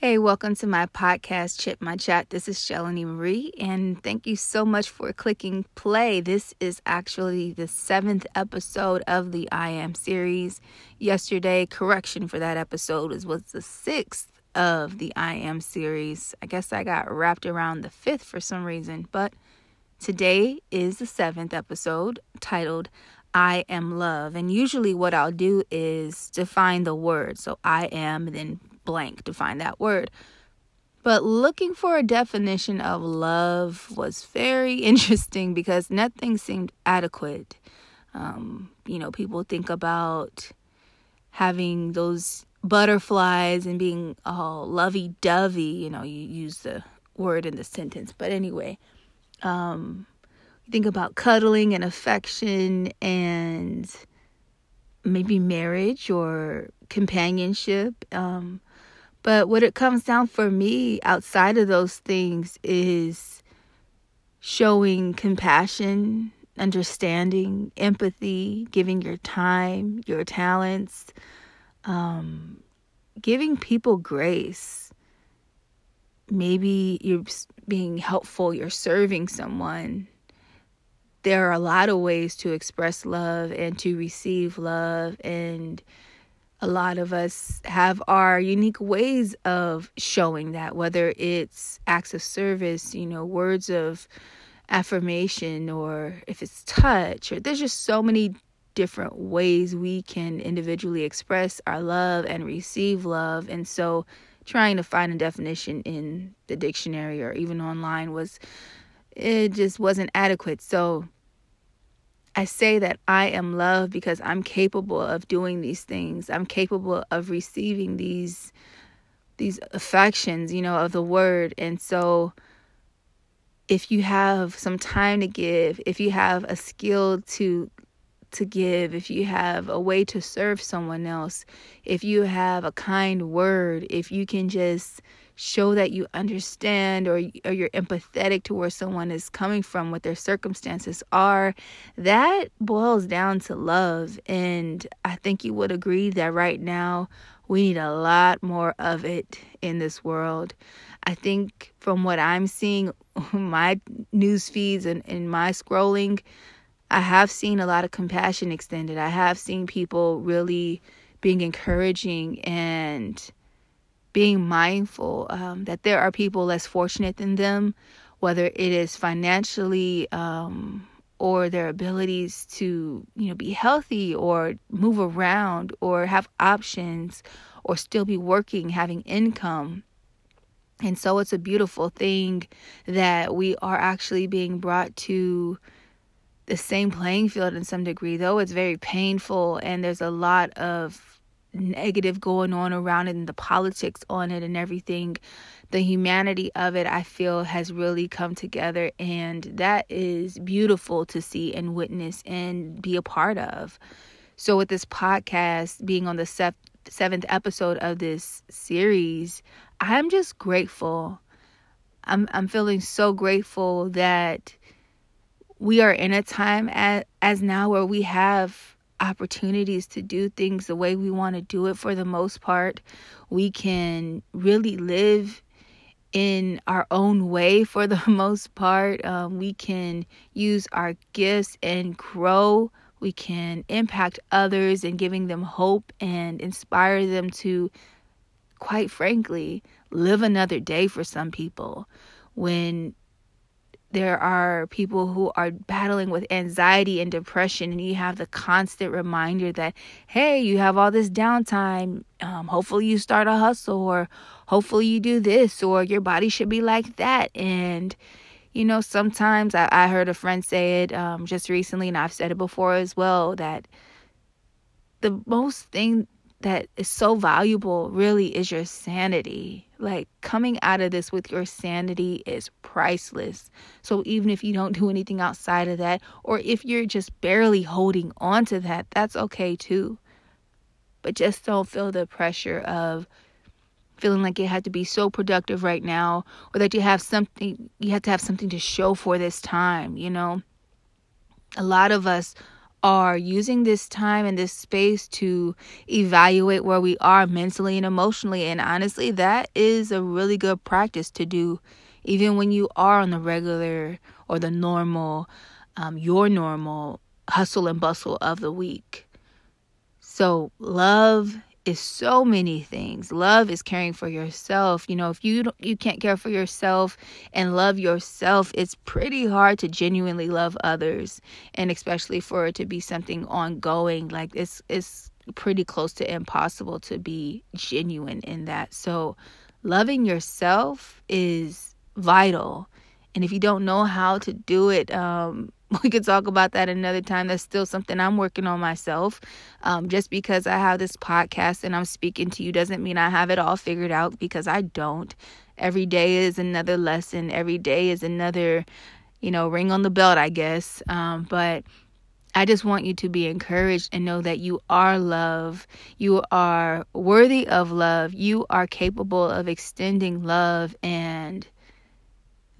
Hey, welcome to my podcast, Chip My Chat. This is Shelly Marie, and thank you so much for clicking play. This is actually the seventh episode of the I Am series. Yesterday, correction for that episode was, was the sixth of the I Am series. I guess I got wrapped around the fifth for some reason, but today is the seventh episode titled I Am Love. And usually, what I'll do is define the word. So, I am, then blank to find that word. But looking for a definition of love was very interesting because nothing seemed adequate. Um, you know, people think about having those butterflies and being all lovey dovey. You know, you use the word in the sentence. But anyway, um, think about cuddling and affection and maybe marriage or companionship. Um, but what it comes down for me outside of those things is showing compassion, understanding, empathy, giving your time, your talents, um, giving people grace. Maybe you're being helpful, you're serving someone. There are a lot of ways to express love and to receive love and a lot of us have our unique ways of showing that, whether it's acts of service, you know, words of affirmation, or if it's touch, or there's just so many different ways we can individually express our love and receive love. And so, trying to find a definition in the dictionary or even online was, it just wasn't adequate. So, I say that I am loved because I'm capable of doing these things. I'm capable of receiving these these affections, you know, of the word. And so if you have some time to give, if you have a skill to to give, if you have a way to serve someone else, if you have a kind word, if you can just show that you understand or, or you're empathetic to where someone is coming from, what their circumstances are, that boils down to love. And I think you would agree that right now we need a lot more of it in this world. I think from what I'm seeing, my news feeds and, and my scrolling, I have seen a lot of compassion extended. I have seen people really being encouraging and being mindful um, that there are people less fortunate than them, whether it is financially um, or their abilities to, you know, be healthy or move around or have options or still be working, having income. And so it's a beautiful thing that we are actually being brought to the same playing field in some degree, though. It's very painful and there's a lot of negative going on around it and the politics on it and everything. The humanity of it i feel has really come together and that is beautiful to see and witness and be a part of. So with this podcast being on the seventh episode of this series i'm just grateful. I'm i'm feeling so grateful that we are in a time as, as now where we have opportunities to do things the way we want to do it for the most part. We can really live in our own way for the most part. Um, we can use our gifts and grow. We can impact others and giving them hope and inspire them to, quite frankly, live another day for some people. When there are people who are battling with anxiety and depression and you have the constant reminder that hey you have all this downtime. Um, hopefully you start a hustle or hopefully you do this or your body should be like that. And you know sometimes i, I heard a friend say it um, just recently and i've said it before as well that the most thing that is so valuable really is your sanity. Like coming out of this with your sanity is priceless. So even if you don't do anything outside of that, or if you're just barely holding on to that, that's okay too. But just don't feel the pressure of feeling like you have to be so productive right now or that you have something you have to have something to show for this time, you know. A lot of us are using this time and this space to evaluate where we are mentally and emotionally. And honestly, that is a really good practice to do, even when you are on the regular or the normal, um, your normal hustle and bustle of the week. So, love is so many things. Love is caring for yourself. You know, if you you can't care for yourself and love yourself, it's pretty hard to genuinely love others, and especially for it to be something ongoing. Like it's it's pretty close to impossible to be genuine in that. So, loving yourself is vital. And if you don't know how to do it, um, we could talk about that another time. That's still something I'm working on myself. Um, just because I have this podcast and I'm speaking to you doesn't mean I have it all figured out because I don't. Every day is another lesson. Every day is another, you know, ring on the belt, I guess. Um, but I just want you to be encouraged and know that you are love. You are worthy of love. You are capable of extending love and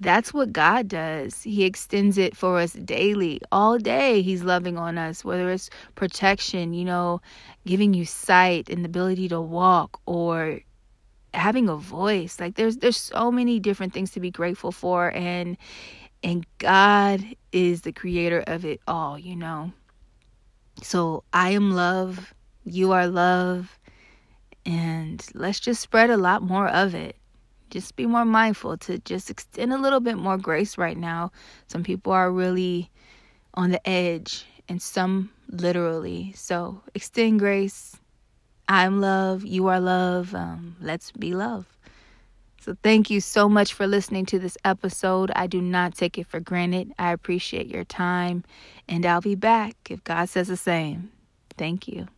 that's what God does. He extends it for us daily. All day, He's loving on us, whether it's protection, you know, giving you sight and the ability to walk or having a voice. Like there's there's so many different things to be grateful for and and God is the creator of it all, you know. So I am love, you are love, and let's just spread a lot more of it just be more mindful to just extend a little bit more grace right now. Some people are really on the edge, and some literally. So extend grace. I'm love. You are love. Um, let's be love. So, thank you so much for listening to this episode. I do not take it for granted. I appreciate your time, and I'll be back if God says the same. Thank you.